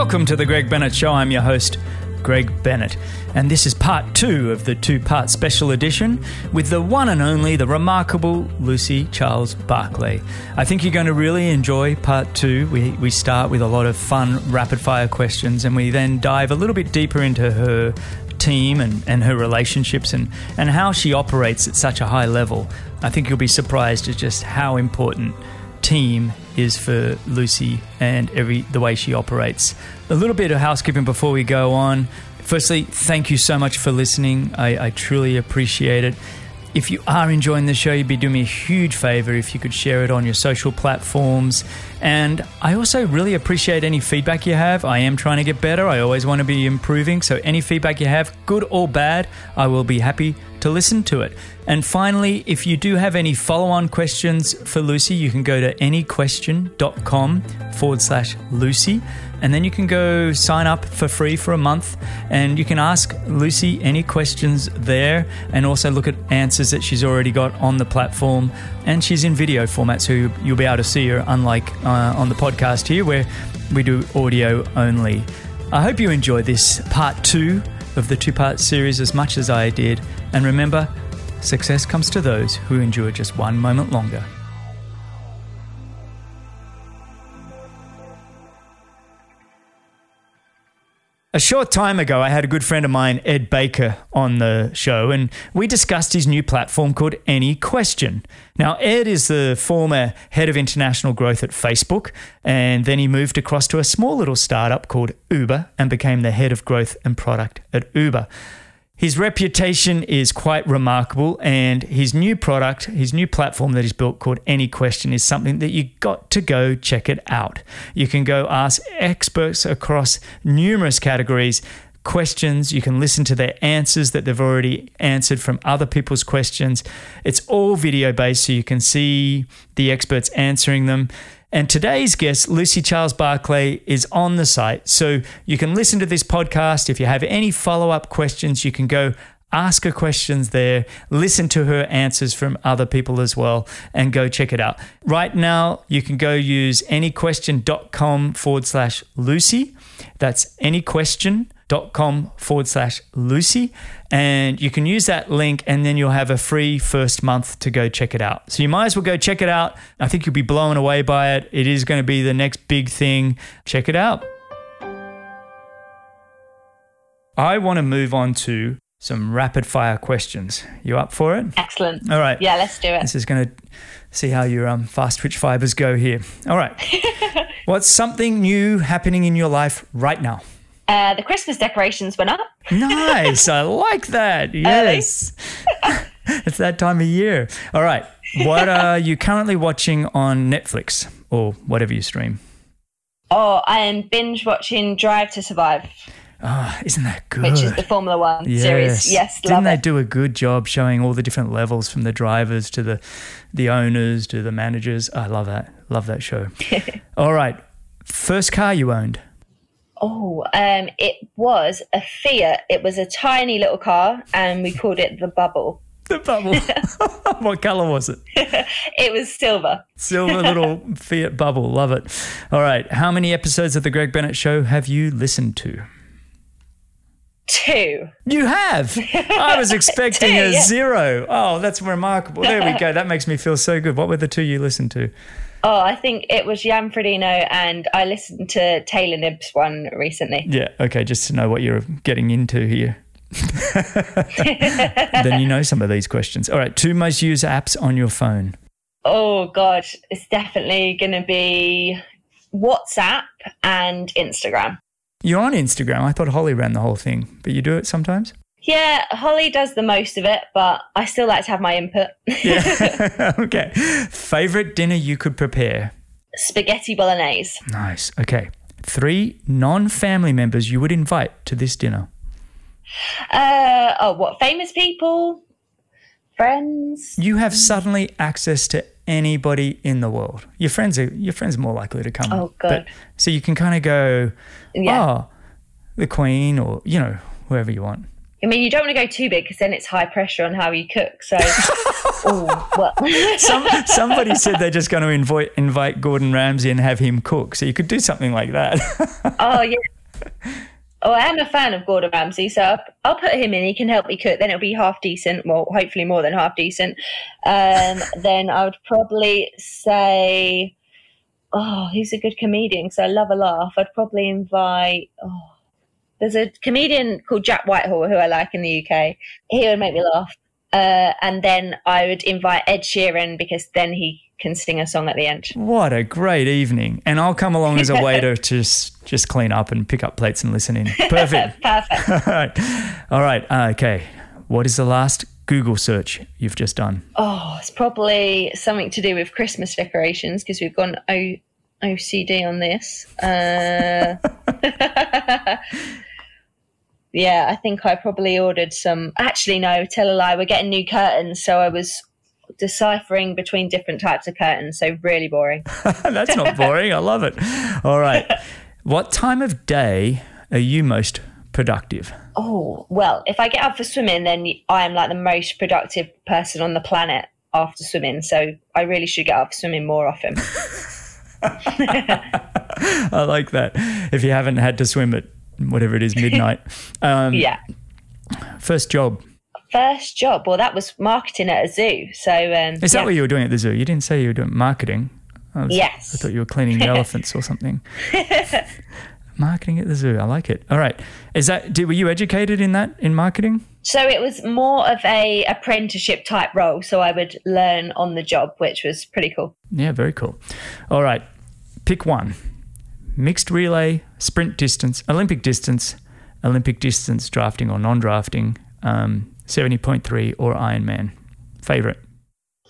Welcome to the Greg Bennett Show. I'm your host, Greg Bennett. And this is part two of the two part special edition with the one and only, the remarkable Lucy Charles Barclay. I think you're going to really enjoy part two. We, we start with a lot of fun rapid fire questions and we then dive a little bit deeper into her team and, and her relationships and, and how she operates at such a high level. I think you'll be surprised at just how important team is for Lucy and every the way she operates. A little bit of housekeeping before we go on. Firstly, thank you so much for listening. I, I truly appreciate it. If you are enjoying the show, you'd be doing me a huge favor if you could share it on your social platforms. And I also really appreciate any feedback you have. I am trying to get better. I always want to be improving. So, any feedback you have, good or bad, I will be happy to listen to it. And finally, if you do have any follow on questions for Lucy, you can go to anyquestion.com forward slash Lucy. And then you can go sign up for free for a month and you can ask Lucy any questions there and also look at answers that she's already got on the platform. And she's in video format, so you'll be able to see her, unlike uh, on the podcast here where we do audio only. I hope you enjoy this part two of the two part series as much as I did. And remember, success comes to those who endure just one moment longer. A short time ago, I had a good friend of mine, Ed Baker, on the show, and we discussed his new platform called Any Question. Now, Ed is the former head of international growth at Facebook, and then he moved across to a small little startup called Uber and became the head of growth and product at Uber. His reputation is quite remarkable, and his new product, his new platform that he's built called Any Question, is something that you got to go check it out. You can go ask experts across numerous categories questions. You can listen to their answers that they've already answered from other people's questions. It's all video based, so you can see the experts answering them. And today's guest, Lucy Charles Barclay, is on the site. So you can listen to this podcast. If you have any follow up questions, you can go ask her questions there, listen to her answers from other people as well, and go check it out. Right now, you can go use anyquestion.com forward slash Lucy. That's anyquestion.com com forward slash Lucy. And you can use that link and then you'll have a free first month to go check it out. So you might as well go check it out. I think you'll be blown away by it. It is going to be the next big thing. Check it out. I want to move on to some rapid fire questions. You up for it? Excellent. All right. Yeah, let's do it. This is going to see how your um, fast twitch fibers go here. All right. What's something new happening in your life right now? Uh, the Christmas decorations went up. nice. I like that. Yes. it's that time of year. All right. What are you currently watching on Netflix or whatever you stream? Oh, I am binge watching Drive to Survive. Oh, isn't that good? Which is the Formula One yes. series. Yes, Didn't they it. do a good job showing all the different levels from the drivers to the the owners to the managers? I love that. Love that show. all right. First car you owned? Oh, um, it was a Fiat. It was a tiny little car, and we called it the Bubble. The Bubble. what color was it? it was silver. Silver little Fiat Bubble. Love it. All right. How many episodes of the Greg Bennett Show have you listened to? Two. You have. I was expecting two, a yeah. zero. Oh, that's remarkable. There we go. That makes me feel so good. What were the two you listened to? Oh, I think it was Jan Frodeno, and I listened to Taylor Knibb's one recently. Yeah. Okay. Just to know what you're getting into here. then you know some of these questions. All right. Two most used apps on your phone. Oh God, it's definitely going to be WhatsApp and Instagram. You're on Instagram. I thought Holly ran the whole thing, but you do it sometimes. Yeah, Holly does the most of it, but I still like to have my input. Yeah. okay. Favorite dinner you could prepare? Spaghetti bolognese. Nice. Okay. Three non family members you would invite to this dinner. Uh, oh, what famous people? Friends? You have suddenly access to anybody in the world. Your friends are your friends are more likely to come. Oh, But, so you can kind of go, Yeah. oh, the Queen, or you know, whoever you want. I mean, you don't want to go too big because then it's high pressure on how you cook. So, oh, well. Some, somebody said they're just going to invite invite Gordon Ramsay and have him cook. So you could do something like that. oh yeah. Oh, I am a fan of Gordon Ramsay, so I'll, put him in. He can help me cook. Then it'll be half decent. Well, hopefully more than half decent. Um, then I would probably say, oh, he's a good comedian because I love a laugh. I'd probably invite. Oh, there's a comedian called Jack Whitehall who I like in the UK. He would make me laugh. Uh, and then I would invite Ed Sheeran because then he can sing a song at the end. What a great evening. And I'll come along as a waiter to just, just clean up and pick up plates and listen in. Perfect. Perfect. All right. All right. Uh, okay. What is the last Google search you've just done? Oh, it's probably something to do with Christmas decorations because we've gone o- OCD on this. Uh, yeah, I think I probably ordered some. Actually, no, tell a lie. We're getting new curtains, so I was deciphering between different types of curtains. So really boring. That's not boring. I love it. All right. What time of day are you most productive? Oh well, if I get up for swimming, then I am like the most productive person on the planet after swimming. So I really should get up swimming more often. I like that. If you haven't had to swim at whatever it is, midnight. Um, yeah. First job. First job. Well, that was marketing at a zoo. So um, Is that what you were doing at the zoo? You didn't say you were doing marketing. I was, Yes. I thought you were cleaning the elephants or something. marketing at the zoo. I like it. All right. Is that? Did, were you educated in that in marketing? So it was more of a apprenticeship type role. So I would learn on the job, which was pretty cool. Yeah, very cool. All right. Pick one. Mixed relay, sprint distance, Olympic distance, Olympic distance drafting or non-drafting, um, 70.3 or Ironman. Favorite.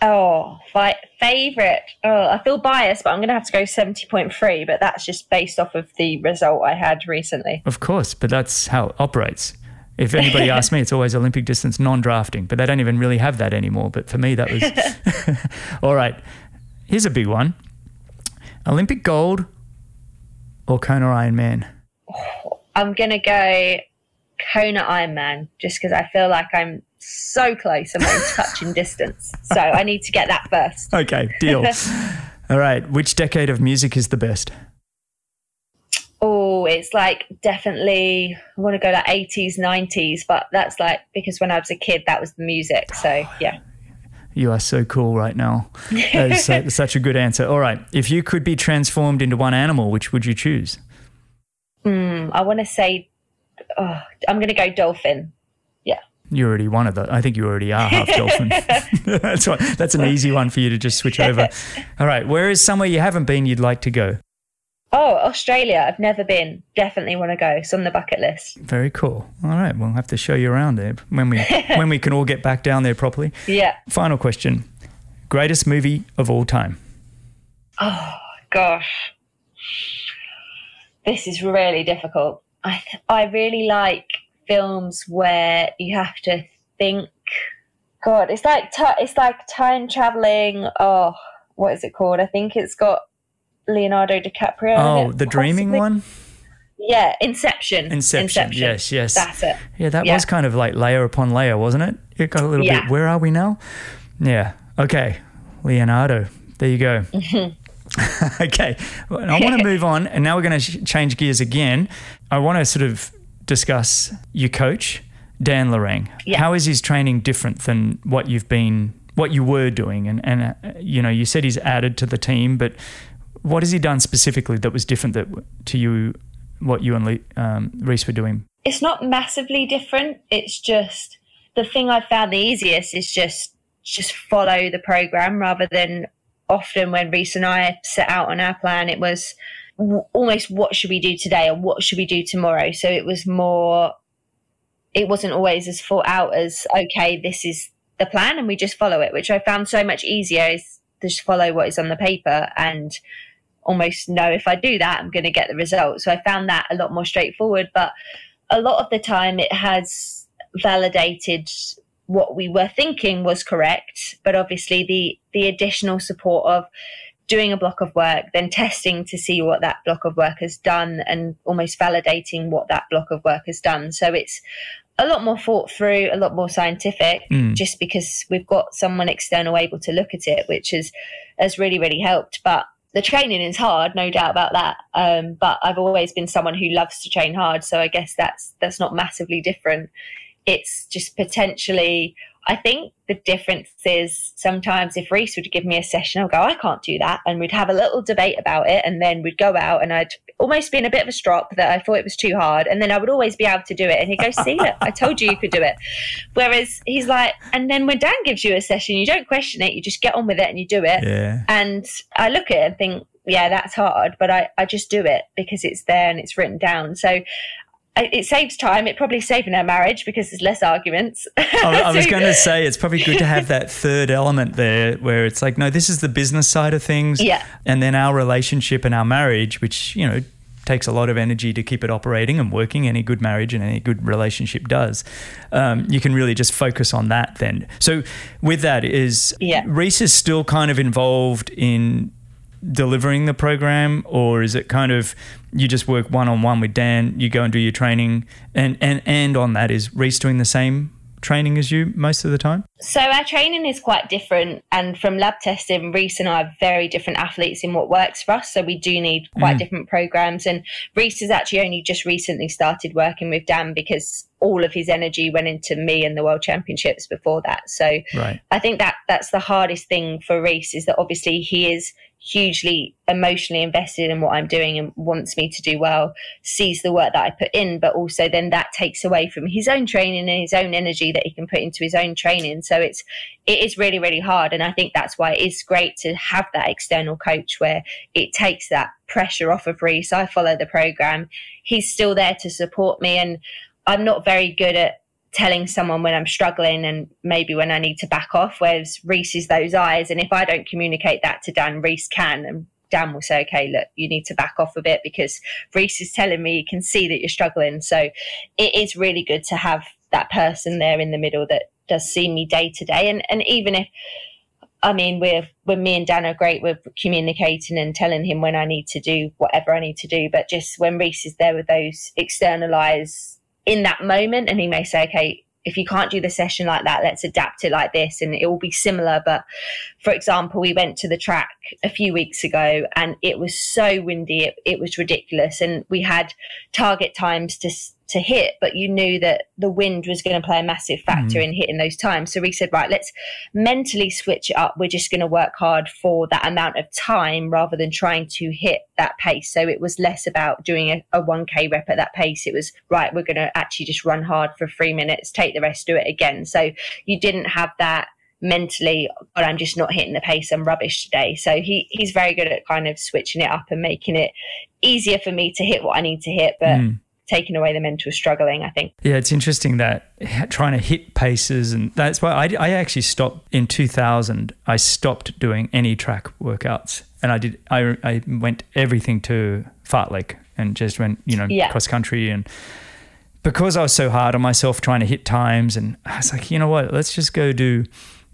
Oh, fi- favorite. Oh, I feel biased, but I'm going to have to go 70.3, but that's just based off of the result I had recently. Of course, but that's how it operates. If anybody asks me, it's always Olympic distance non-drafting, but they don't even really have that anymore. But for me, that was all right. Here's a big one: Olympic gold or Kona Ironman. I'm going to go Kona Ironman just because I feel like I'm so close. I'm in touching distance. So I need to get that first. Okay, deal. all right. Which decade of music is the best? Oh, it's like definitely, I want to go like 80s, 90s, but that's like because when I was a kid, that was the music. So yeah. You are so cool right now. That is so, such a good answer. All right. If you could be transformed into one animal, which would you choose? Mm, I want to say, oh, I'm going to go dolphin. Yeah. You're already one of the. I think you already are half dolphin. that's one, That's an easy one for you to just switch over. All right. Where is somewhere you haven't been you'd like to go? Oh, Australia. I've never been. Definitely want to go. It's on the bucket list. Very cool. All right. We'll have to show you around there when we when we can all get back down there properly. Yeah. Final question: Greatest movie of all time? Oh gosh, this is really difficult. I I really like films where you have to think. God, it's like ti it's like time traveling. Oh, what is it called? I think it's got Leonardo DiCaprio. Oh, it, the dreaming one. Yeah, Inception. Inception. Yes, yes. That's it. Yeah, that Yeah. was kind of like layer upon layer, wasn't it? It got a little Yeah. bit. Where are we now? Yeah. Okay. Leonardo. There you go. Mm-hmm. okay. I want to move on, and now we're going to sh- change gears again. I want to sort of discuss your coach, Dan Lorang. Yeah. How is his training different than what you've been, what you were doing? And, and uh, you know, you said he's added to the team, but what has he done specifically that was different that to you, what you and um, Reece were doing? it's not massively different. It's just the thing I found the easiest is just just follow the program rather than often when Reece and I set out on our plan, it was almost what should we do today or what should we do tomorrow. So it was more. It wasn't always as thought out as okay, this is the plan and we just follow it, which I found so much easier is just follow what is on the paper and almost know if I do that, I'm going to get the result. So I found that a lot more straightforward. But a lot of the time, it has validated what we were thinking was correct. But obviously, the the additional support of doing a block of work, then testing to see what that block of work has done, and almost validating what that block of work has done. So it's a lot more thought through, a lot more scientific, mm. just because we've got someone external able to look at it, which has has really really helped. But the training is hard, no doubt about that. Um, but I've always been someone who loves to train hard, so I guess that's that's not massively different. It's just potentially I think the difference is sometimes if Reece would give me a session, I'll go, I can't do that. And we'd have a little debate about it. And then we'd go out and I'd almost be in a bit of a strop that I thought it was too hard. And then I would always be able to do it. And he'd go, See, look, I told you you could do it. Whereas he's like, and then when Dan gives you a session, you don't question it, you just get on with it and you do it. Yeah. And I look at it and think, yeah, that's hard, but I, I just do it because it's there and it's written down. So it saves time. It probably saving our marriage because there's less arguments. I, I was going to say it's probably good to have that third element there, where it's like, no, this is the business side of things, yeah, and then our relationship and our marriage, which you know takes a lot of energy to keep it operating and working. Any good marriage and any good relationship does. Um, you can really just focus on that then. So with that is yeah. Reece is still kind of involved in delivering the program, or is it kind of you just work one on one with Dan, you go and do your training, and and and on that is Reece doing the same training as you most of the time? So our training is quite different, and from lab testing, Reece and I are very different athletes in what works for us. So we do need quite mm. different programs. And Reece has actually only just recently started working with Dan because all of his energy went into me and the world championships before that. So right. I think that that's the hardest thing for Reece is that obviously he is hugely emotionally invested in what I'm doing and wants me to do well, sees the work that I put in, but also then that takes away from his own training and his own energy that he can put into his own training. So it's it is really, really hard. And I think that's why it is great to have that external coach where it takes that pressure off of Reece. I follow the program. He's still there to support me and I'm not very good at telling someone when I'm struggling and maybe when I need to back off, whereas Reece is those eyes. And if I don't communicate that to Dan, Reece can. And Dan will say, okay, look, you need to back off a bit because Reece is telling me you can see that you're struggling. So it is really good to have that person there in the middle that does see me day to day. And, and even if, I mean, we're when me and Dan are great with communicating and telling him when I need to do whatever I need to do. But just when Reece is there with those externalized in that moment and he may say okay if you can't do the session like that let's adapt it like this. And it will be similar but for example we went to the track a few weeks ago and it was so windy it, it was ridiculous. And we had target times to to hit, but you knew that the wind was going to play a massive factor mm. in hitting those times. So we said, right, let's mentally switch it up. We're just going to work hard for that amount of time rather than trying to hit that pace. So it was less about doing a, a 1K rep at that pace. It was, right, we're going to actually just run hard for three minutes, take the rest, do it again. So you didn't have that mentally, but I'm just not hitting the pace. I'm rubbish today. So he he's very good at kind of switching it up and making it easier for me to hit what I need to hit. But mm taken away the mental struggling, I think. Yeah, it's interesting that trying to hit paces, and that's why I, I actually stopped in 2000. I stopped doing any track workouts, and I did. I, I went everything to fartlek and just went, you know, yeah. cross country and because I was so hard on myself trying to hit times, and I was like, you know what, let's just go do,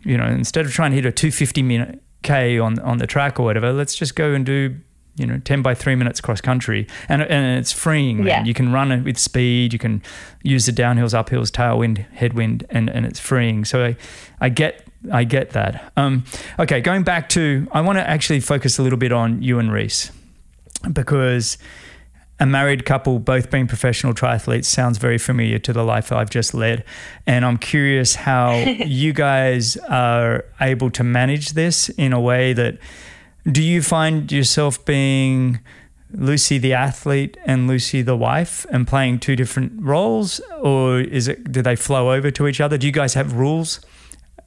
you know, instead of trying to hit a 250 minute K on on the track or whatever, let's just go and do you know, 10 by three minutes cross country. And, and it's freeing. Yeah. You can run it with speed. You can use the downhills, uphills, tailwind, headwind, and, and it's freeing. So I, I get I get that. Um, okay, going back to, I want to actually focus a little bit on you and Reece because a married couple, both being professional triathletes, sounds very familiar to the life I've just led. And I'm curious how you guys are able to manage this in a way that do you find yourself being Lucy the athlete and Lucy the wife and playing two different roles, or is it do they flow over to each other? Do you guys have rules?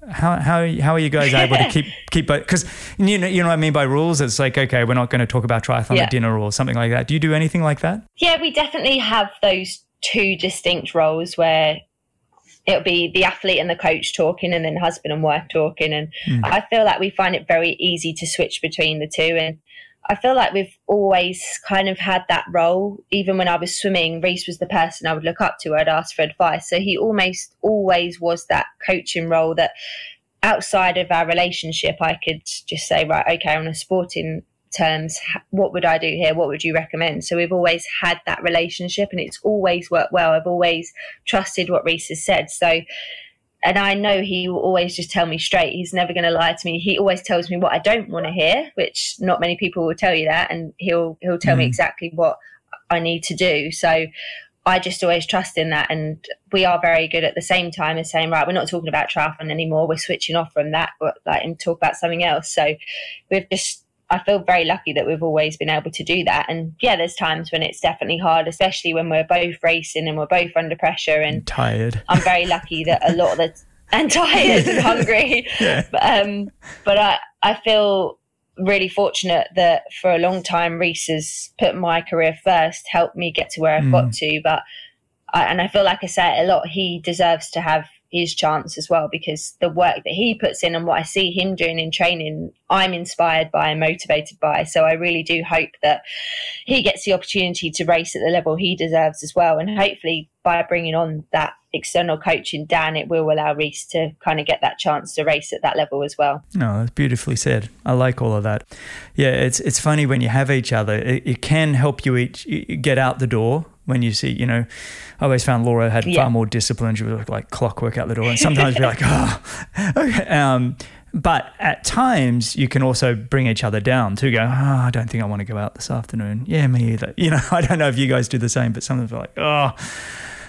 How how how are you guys able to keep keep because you know you know what I mean by rules? It's like okay, we're not going to talk about triathlon yeah. at dinner or something like that. Do you do anything like that? Yeah, we definitely have those two distinct roles where it'll be the athlete and the coach talking and then husband and wife talking. And mm. i feel like we find it very easy to switch between the two. And i feel like we've always kind of had that role. Even when i was swimming reece was the person i would look up to. I'd ask for advice. So he almost always was that coaching role that outside of our relationship i could just say right okay on a sporting terms what would i do here what would you recommend so we've always had that relationship and it's always worked well i've always trusted what reece has said so and I know he will always just tell me straight. He's never going to lie to me. He always tells me what I don't want to hear, which not many people will tell you that, and he'll he'll tell mm. me exactly what I need to do. So I just always trust in that, and we are very good at the same time as saying, right, we're not talking about triathlon anymore. We're switching off from that, but like and talk about something else. So we've just I feel very lucky that we've always been able to do that. And yeah, there's times when it's definitely hard, especially when we're both racing and we're both under pressure and tired. I'm very lucky that a lot of the and tired and hungry. Yeah. But, um, but I I feel really fortunate that for a long time Reece has put my career first, helped me get to where I've mm. got to. But I, and I feel like I say it a lot. He deserves to have his chance as well because the work that he puts in and what I see him doing in training, I'm inspired by and motivated by. So I really do hope that he gets the opportunity to race at the level he deserves as well. And hopefully, by bringing on that external coaching, Dan, it will allow Reece to kind of get that chance to race at that level as well. No, that's beautifully said. I like all of that. Yeah, it's it's funny when you have each other. It, it can help you each get out the door when you see, you know, I always found Laura had yeah. far more discipline. She was like clockwork out the door, and sometimes be like, oh, okay. Um, but at times you can also bring each other down to go, oh, I don't think I want to go out this afternoon. Yeah, me either. You know, I don't know if you guys do the same, but some of them are like, oh,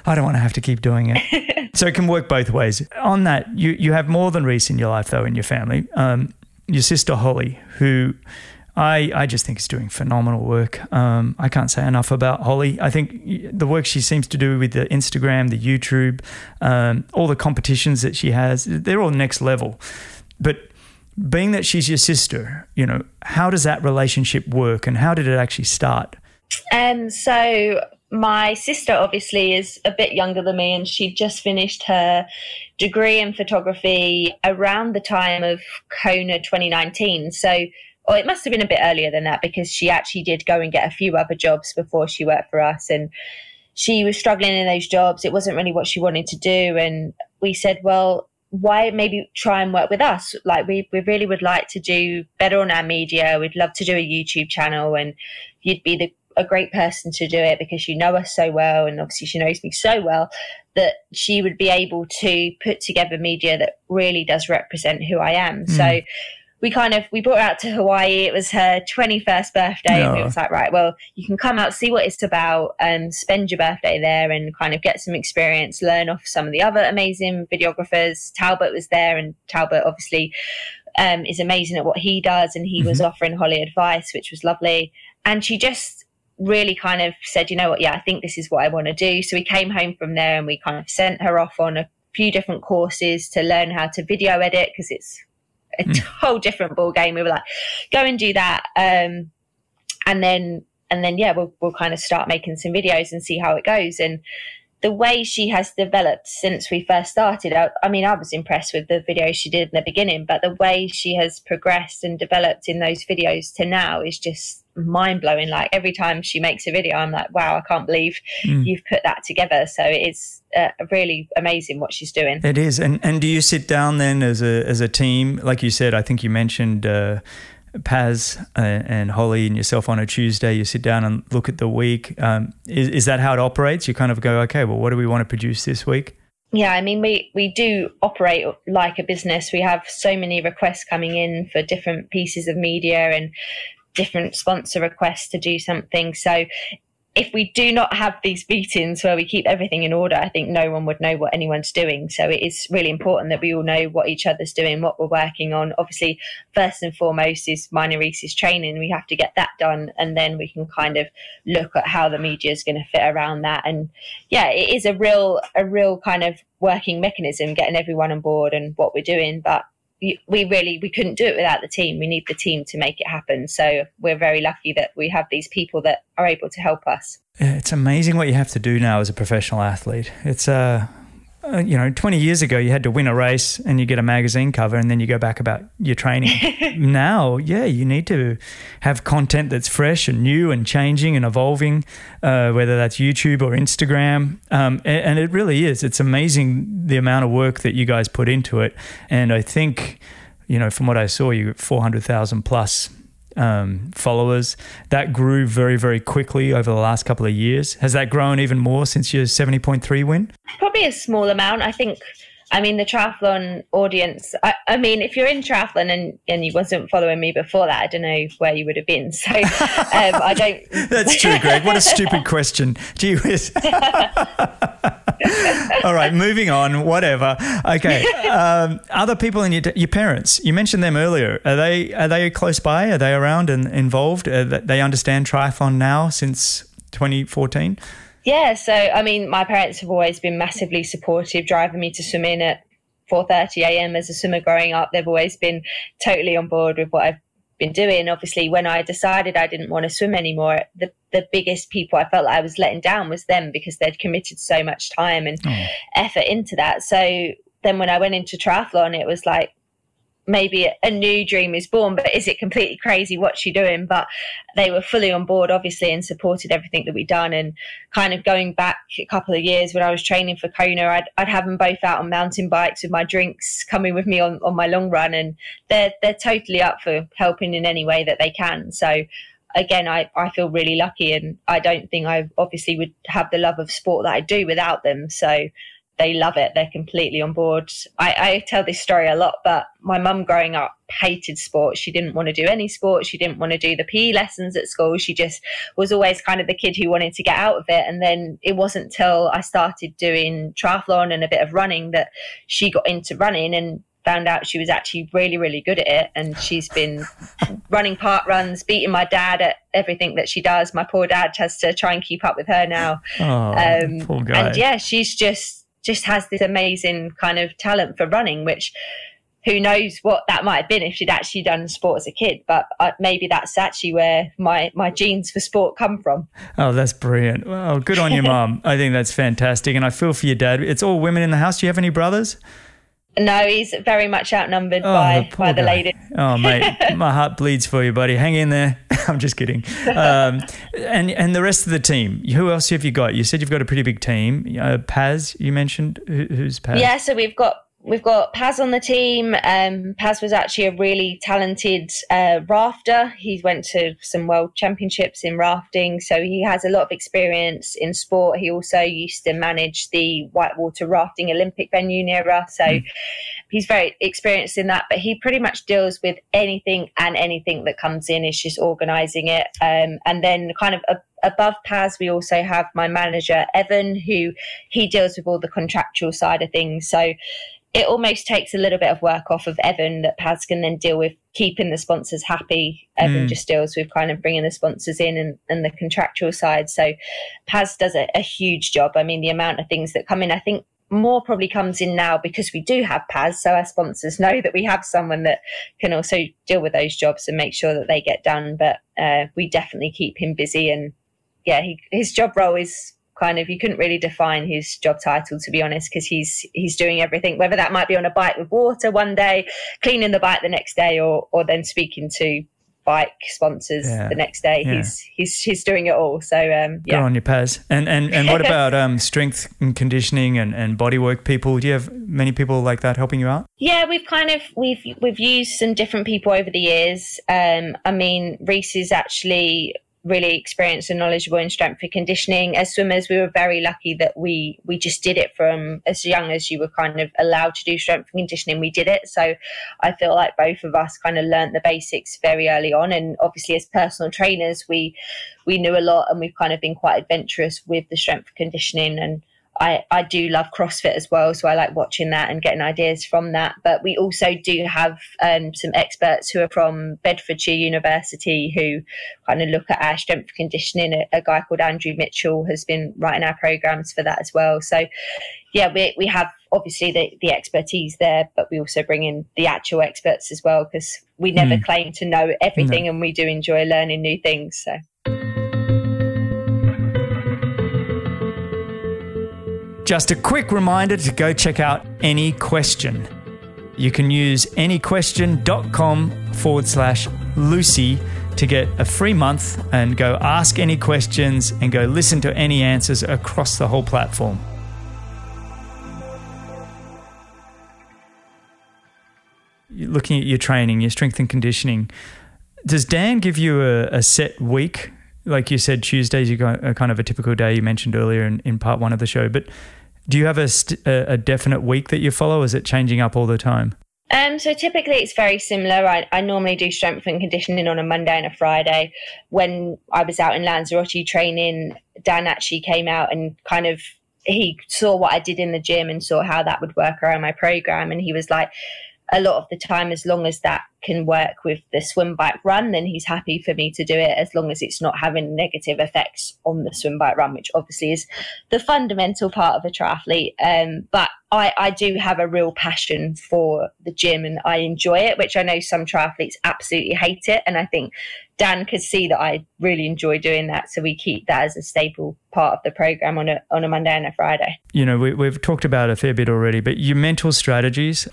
I don't want to have to keep doing it. so it can work both ways. On that, you, you have more than Reece in your life, though, in your family. Um, your sister Holly, who I, I just think is doing phenomenal work. Um, I can't say enough about Holly. I think the work she seems to do with the Instagram, the YouTube, um, all the competitions that she has, they're all next level. But being that she's your sister, you know, how does that relationship work and how did it actually start? Um, so my sister obviously is a bit younger than me and she just finished her degree in photography around the time of Kona 2019. So or it must have been a bit earlier than that because she actually did go and get a few other jobs before she worked for us and she was struggling in those jobs. It wasn't really what she wanted to do. And we said well why maybe try and work with us? Like we, we really would like to do better on our media. We'd love to do a youtube channel and you'd be the, a great person to do it because you know us so well. And obviously she knows me so well that she would be able to put together media that really does represent who i am. Mm. so we kind of we brought her out to Hawaii. It was her 21st birthday, and we was like, right, well, you can come out, see what it's about, and spend your birthday there, and kind of get some experience, learn off some of the other amazing videographers. Talbot was there, and Talbot obviously um, is amazing at what he does, and he mm-hmm. was offering Holly advice, which was lovely. And she just really kind of said, you know what, yeah, I think this is what I want to do. So we came home from there, and we kind of sent her off on a few different courses to learn how to video edit because it's a mm. whole different ball game. We were like, go and do that, um, and then and then yeah, we'll we'll kind of start making some videos and see how it goes. And the way she has developed since we first started, I, I mean, I was impressed with the videos she did in the beginning, but the way she has progressed and developed in those videos to now is just mind blowing. Like every time she makes a video, I'm like, wow, I can't believe mm. you've put that together. So it's uh, really amazing what she's doing. It is. And and do you sit down then as a as a team? Like you said, I think you mentioned. Uh, Paz uh, and Holly and yourself on a Tuesday, you sit down and look at the week. Um, is, is that how it operates? You kind of go, okay, well, what do we want to produce this week? yeah, I mean, we, we do operate like a business. We have so many requests coming in for different pieces of media and different sponsor requests to do something. So if we do not have these meetings where we keep everything in order, I think no one would know what anyone's doing. So it is really important that we all know what each other's doing, what we're working on. Obviously, first and foremost is and Reece's training. We have to get that done, and then we can kind of look at how the media is going to fit around that. And yeah, it is a real, a real kind of working mechanism, getting everyone on board and what we're doing. But we really we couldn't do it without the team. We need the team to make it happen. So we're very lucky that we have these people that are able to help us. It's amazing what you have to do now as a professional athlete. It's uh uh, you know, 20 years ago, you had to win a race and you get a magazine cover and then you go back about your training. now, yeah, you need to have content that's fresh and new and changing and evolving, uh, whether that's YouTube or Instagram. Um, and, and it really is. It's amazing the amount of work that you guys put into it. And I think, you know, from what I saw, you got 400,000 plus um, followers. That grew very, very quickly over the last couple of years. Has that grown even more since your 70.3 win? Probably a small amount. I think I mean, the triathlon audience. I, I, mean, if you're in triathlon and, and you wasn't following me before that, I don't know where you would have been. So um, I don't. That's true, Greg. What a stupid question. Gee whiz. All right, moving on. Whatever. Okay. Um, other people in your your parents. You mentioned them earlier. Are they are they close by? Are they around and involved? they understand triathlon now since 2014. Yeah, so I mean, my parents have always been massively supportive, driving me to swim in at 4:30 a.m. as a swimmer growing up. They've always been totally on board with what I've been doing. Obviously, when I decided I didn't want to swim anymore, the the biggest people I felt like I was letting down was them because they'd committed so much time and oh. effort into that. So then when I went into triathlon, it was like, maybe a new dream is born, but is it completely crazy? What's she doing? But they were fully on board, obviously, and supported everything that we'd done. And kind of going back a couple of years when I was training for Kona, I'd, I'd have them both out on mountain bikes with my drinks, coming with me on, on my long run. And they're, they're totally up for helping in any way that they can. So, again, I, I feel really lucky and I don't think I obviously would have the love of sport that I do without them. So they love it. They're completely on board. I, I tell this story a lot, but my mum growing up hated sport. She didn't want to do any sport. She didn't want to do the PE lessons at school. She just was always kind of the kid who wanted to get out of it. And then it wasn't till I started doing triathlon and a bit of running that she got into running and found out she was actually really, really good at it. And she's been running park runs, beating my dad at everything that she does. My poor dad has to try and keep up with her now. Oh, um, poor guy. And yeah, she's just just has this amazing kind of talent for running, which who knows what that might have been if she'd actually done sport as a kid. But uh, maybe that's actually where my, my genes for sport come from. Oh, that's brilliant. Well, good on your mum. I think that's fantastic. And I feel for your dad. It's all women in the house. Do you have any brothers? No, he's very much outnumbered oh, by, the by the lady. Oh, mate, my heart bleeds for you, buddy. Hang in there. I'm just kidding. Um, and and the rest of the team, who else have you got? You said you've got a pretty big team. Uh, Paz, you mentioned. Who, who's Paz? Yeah, so we've got we've got Paz on the team. Um, Paz was actually a really talented uh, rafter. He went to some world championships in rafting, so he has a lot of experience in sport. He also used to manage the whitewater rafting Olympic venue near us, so mm. he's very experienced in that. But he pretty much deals with anything and anything that comes in. Is just organising it, um, and then kind of a above Paz, we also have my manager, Evan, who he deals with all the contractual side of things. So it almost takes a little bit of work off of Evan that Paz can then deal with keeping the sponsors happy. Evan mm. just deals with kind of bringing the sponsors in and, and the contractual side. So Paz does a, a, huge job. I mean, the amount of things that come in, I think more probably comes in now because we do have Paz. So our sponsors know that we have someone that can also deal with those jobs and make sure that they get done. But uh, we definitely keep him busy. And yeah, he, his job role is kind of you couldn't really define his job title to be honest because he's he's doing everything whether that might be on a bike with water one day cleaning the bike the next day or or then speaking to bike sponsors yeah. the next day. Yeah. he's he's he's doing it all. So um yeah. Good on your Paz. And and and what about um strength and conditioning and and bodywork people? Do you have many people like that helping you out? Yeah we've kind of we've we've used some different people over the years. Um i mean reece is actually really experienced and knowledgeable in strength and conditioning. As swimmers, we were very lucky that we we just did it from as young as you were kind of allowed to do strength and conditioning. We did it, so I feel like both of us kind of learnt the basics very early on. And obviously, as personal trainers, we we knew a lot, and we've kind of been quite adventurous with the strength and conditioning and I, I do love CrossFit as well, so I like watching that and getting ideas from that. But we also do have um, some experts who are from Bedfordshire University who kind of look at our strength conditioning. A, a guy called Andrew Mitchell has been writing our programs for that as well. So, yeah, we, we have obviously the, the expertise there, but we also bring in the actual experts as well because we never mm. claim to know everything no. and we do enjoy learning new things. So. Just a quick reminder to go check out Any Question. You can use anyquestion.com forward slash Lucy to get a free month and go ask any questions and go listen to any answers across the whole platform. Looking at your training, your strength and conditioning, Does Dan give you a, a set week? Like you said, Tuesdays are kind of a typical day you mentioned earlier in, in part one of the show. But do you have a, st- a definite week that you follow? Is it changing up all the time? Um, so typically it's very similar. I, I normally do strength and conditioning on a Monday and a Friday. When I was out in Lanzarote training, Dan actually came out and kind of he saw what I did in the gym and saw how that would work around my program, and he was like, a lot of the time, as long as that can work with the swim bike run, then he's happy for me to do it as long as it's not having negative effects on the swim bike run, which obviously is the fundamental part of a triathlete. Um, but I, I do have a real passion for the gym and I enjoy it, which I know some triathletes absolutely hate it. And I think Dan could see that I really enjoy doing that. So we keep that as a staple part of the program on a, on a Monday and a Friday. You know, we, we've talked about a fair bit already, but your mental strategies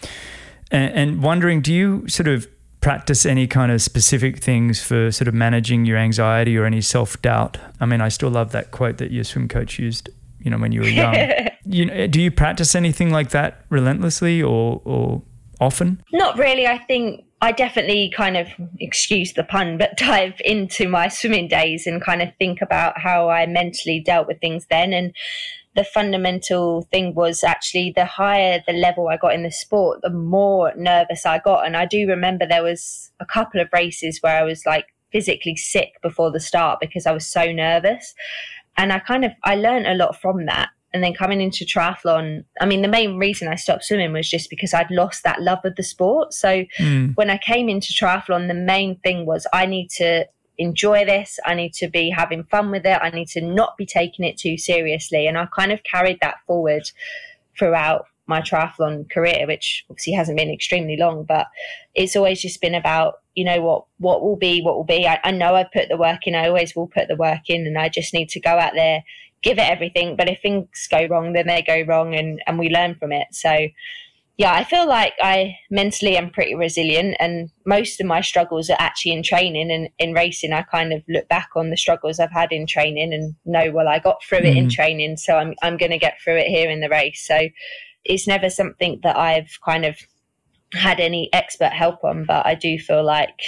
and, and wondering, do you sort of practice any kind of specific things for sort of managing your anxiety or any self doubt? I mean, I still love that quote that your swim coach used. You know, when you were young, you know, do you practice anything like that relentlessly or or often? Not really. I think I definitely kind of excuse the pun, but dive into my swimming days and kind of think about how I mentally dealt with things then. And the fundamental thing was actually the higher the level I got in the sport, the more nervous I got. And I do remember there was a couple of races where I was like physically sick before the start because I was so nervous. And I kind of I learned a lot from that. And then coming into triathlon, I mean, the main reason I stopped swimming was just because I'd lost that love of the sport. So mm. when I came into triathlon, the main thing was I need to enjoy this. I need to be having fun with it. I need to not be taking it too seriously. And I kind of carried that forward throughout my triathlon career, which obviously hasn't been extremely long, but it's always just been about, you know, what what will be, what will be. I, I know I put the work in, I always will put the work in, and I just need to go out there, give it everything. But if things go wrong, then they go wrong and, and we learn from it. So yeah, I feel like I mentally am pretty resilient, and most of my struggles are actually in training and in racing. I kind of look back on the struggles I've had in training and know, well, I got through it mm. in training, so I'm I'm going to get through it here in the race. So it's never something that I've kind of had any expert help on, but I do feel like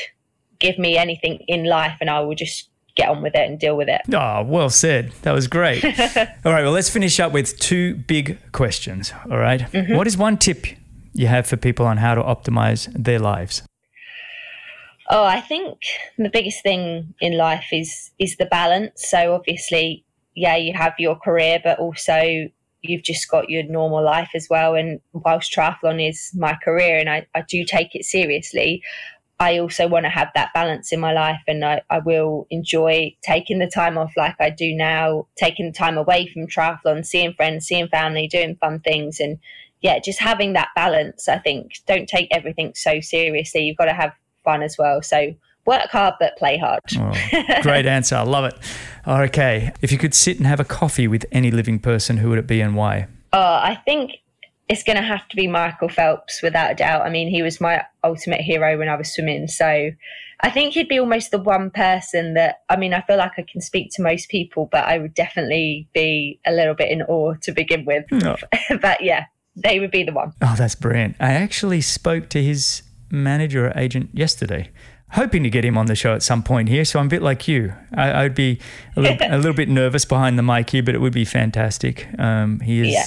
give me anything in life, and I will just get on with it and deal with it. Oh, well said. That was great. all right, well, let's finish up with two big questions. All right? mm-hmm. What is one tip you have for people on how to optimize their lives? Oh, I think the biggest thing in life is is the balance. So obviously, yeah, you have your career, but also you've just got your normal life as well. And whilst triathlon is my career and I, I do take it seriously, I also want to have that balance in my life and I, I will enjoy taking the time off like I do now, taking the time away from triathlon, seeing friends, seeing family, doing fun things and yeah, just having that balance, I think. Don't take everything so seriously. You've got to have fun as well. So work hard, but play hard. Oh, great answer. I love it. Oh, okay. If you could sit and have a coffee with any living person, who would it be and why? Oh, I think it's going to have to be Michael Phelps without a doubt. I mean, he was my ultimate hero when I was swimming. So I think he'd be almost the one person that, I mean, I feel like I can speak to most people, but I would definitely be a little bit in awe to begin with. Oh. but yeah, they would be the one. Oh, that's brilliant. I actually spoke to his manager or agent yesterday, hoping to get him on the show at some point here. So I'm a bit like you. I, would be a little, a little, bit nervous behind the mic here, but it would be fantastic. Um, he is. Yeah.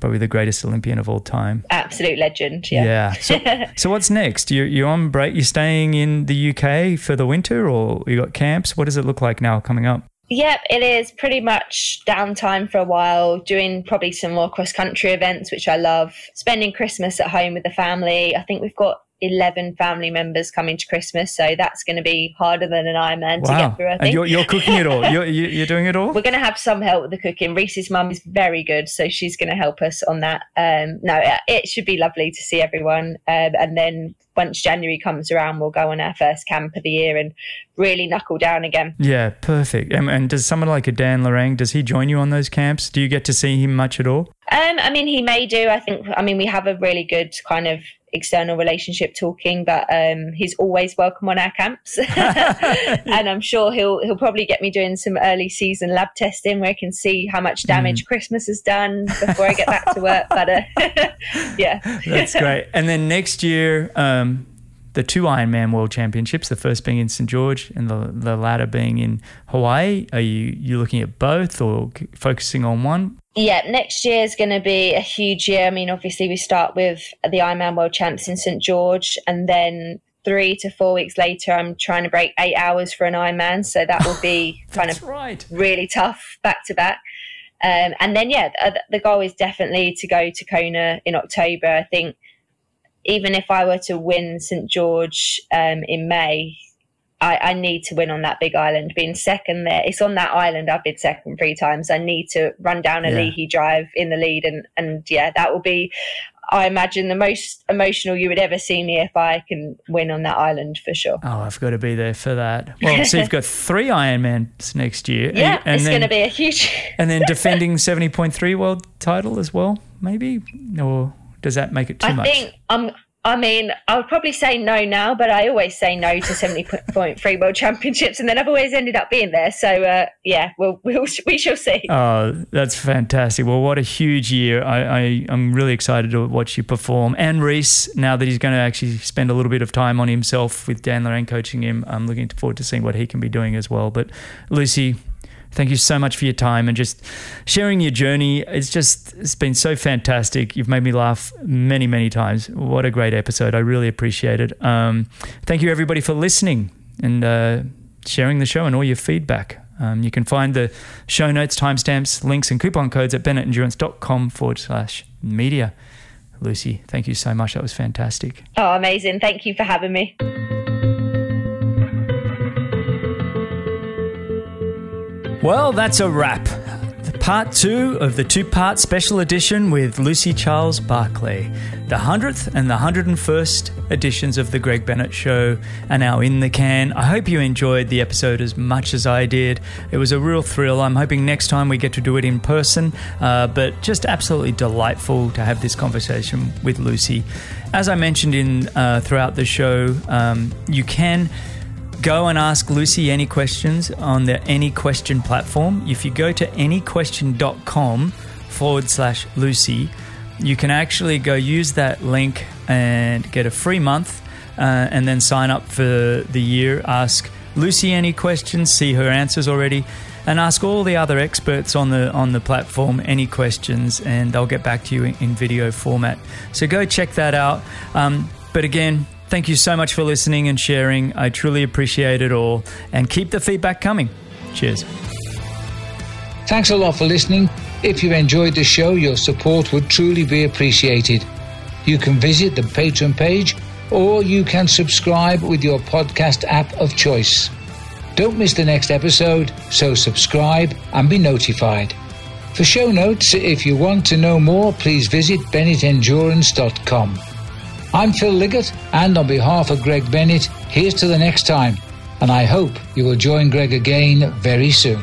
Probably the greatest Olympian of all time. Absolute legend. Yeah. Yeah. So, so what's next? You you on break? You're staying in the UK for the winter, or you got camps? What does it look like now coming up? Yep, it is pretty much downtime for a while, doing probably some more cross country events, which I love. Spending Christmas at home with the family. I think we've got 11 family members coming to Christmas. So that's going to be harder than an Ironman wow. to get through, I think. And you're, you're cooking it all? You're, you're doing it all? We're going to have some help with the cooking. Reece's mum is very good. So she's going to help us on that. Um, no, it should be lovely to see everyone. Um, and then once January comes around, we'll go on our first camp of the year and really knuckle down again. Yeah, perfect. And, and does someone like a Dan Lorang, does he join you on those camps? Do you get to see him much at all? Um, I mean, he may do. I think. I mean, we have a really good kind of external relationship talking, but um, he's always welcome on our camps, and I'm sure he'll he'll probably get me doing some early season lab testing where I can see how much damage mm. Christmas has done before I get back to work. But uh, yeah, that's great. And then next year, um, the two Ironman World Championships, the first being in St George and the the latter being in Hawaii. Are you you looking at both or focusing on one? Yeah, next year is going to be a huge year. I mean, obviously we start with the Ironman World Champs in St George, and then three to four weeks later, I'm trying to break eight hours for an Ironman. So that will be kind of right. really tough back to back. Um, and then, yeah, the goal is definitely to go to Kona in October. I think even if I were to win St George um, in May, I, I, need to win on that big island. Being second there, it's on that island. I've been second three times. I need to run down a yeah. drive in the lead, and and yeah, that will be. I imagine the most emotional you would ever see me if I can win on that island for sure. Oh, I've got to be there for that. Well, so you've got three Ironmans next year. Yeah, and, and it's going to be a huge. and then defending seventy point three world title as well, maybe, or does that make it too I much? I think I'm I mean, I would probably say no now, but I always say no to 70.3 World Championships, and then I've always ended up being there. So, uh, yeah, we'll, we'll, we shall see. Oh, that's fantastic. Well, what a huge year. I, I, am really excited to watch you perform. And Reece, now that he's going to actually spend a little bit of time on himself with Dan Lorang coaching him, I'm looking forward to seeing what he can be doing as well. But, Lucy, Thank you so much for your time and just sharing your journey. It's just, it's been so fantastic. You've made me laugh many, many times. What a great episode. I really appreciate it. Um, thank you, everybody, for listening and uh, sharing the show and all your feedback. Um, you can find the show notes, timestamps, links, and coupon codes at bennettendurance.com forward slash media. Lucy, thank you so much. That was fantastic. Oh, amazing. Thank you for having me. Well, that's a wrap. The part two of the two part special edition with Lucy Charles Barclay. The 100th and the 101st editions of The Greg Bennett Show are now in the can. I hope you enjoyed the episode as much as I did. It was a real thrill. I'm hoping next time we get to do it in person, uh, but just absolutely delightful to have this conversation with Lucy. As I mentioned in uh, throughout the show, um, you can go and ask Lucy any questions on the Any Question platform. If you go to anyquestion.com forward slash Lucy, you can actually go use that link and get a free month uh, and then sign up for the year. Ask Lucy any questions, see her answers already, and ask all the other experts on the on the platform any questions, and they'll get back to you in, in video format. So go check that out. Um, but again, Thank you so much for listening and sharing. I truly appreciate it all. And keep the feedback coming. Cheers. Thanks a lot for listening. If you enjoyed the show, your support would truly be appreciated. You can visit the Patreon page or you can subscribe with your podcast app of choice. Don't miss the next episode, so subscribe and be notified. For show notes, if you want to know more, please visit bennettendurance.com. I'm Phil Liggett, and on behalf of Greg Bennett, here's to the next time, and I hope you will join Greg again very soon.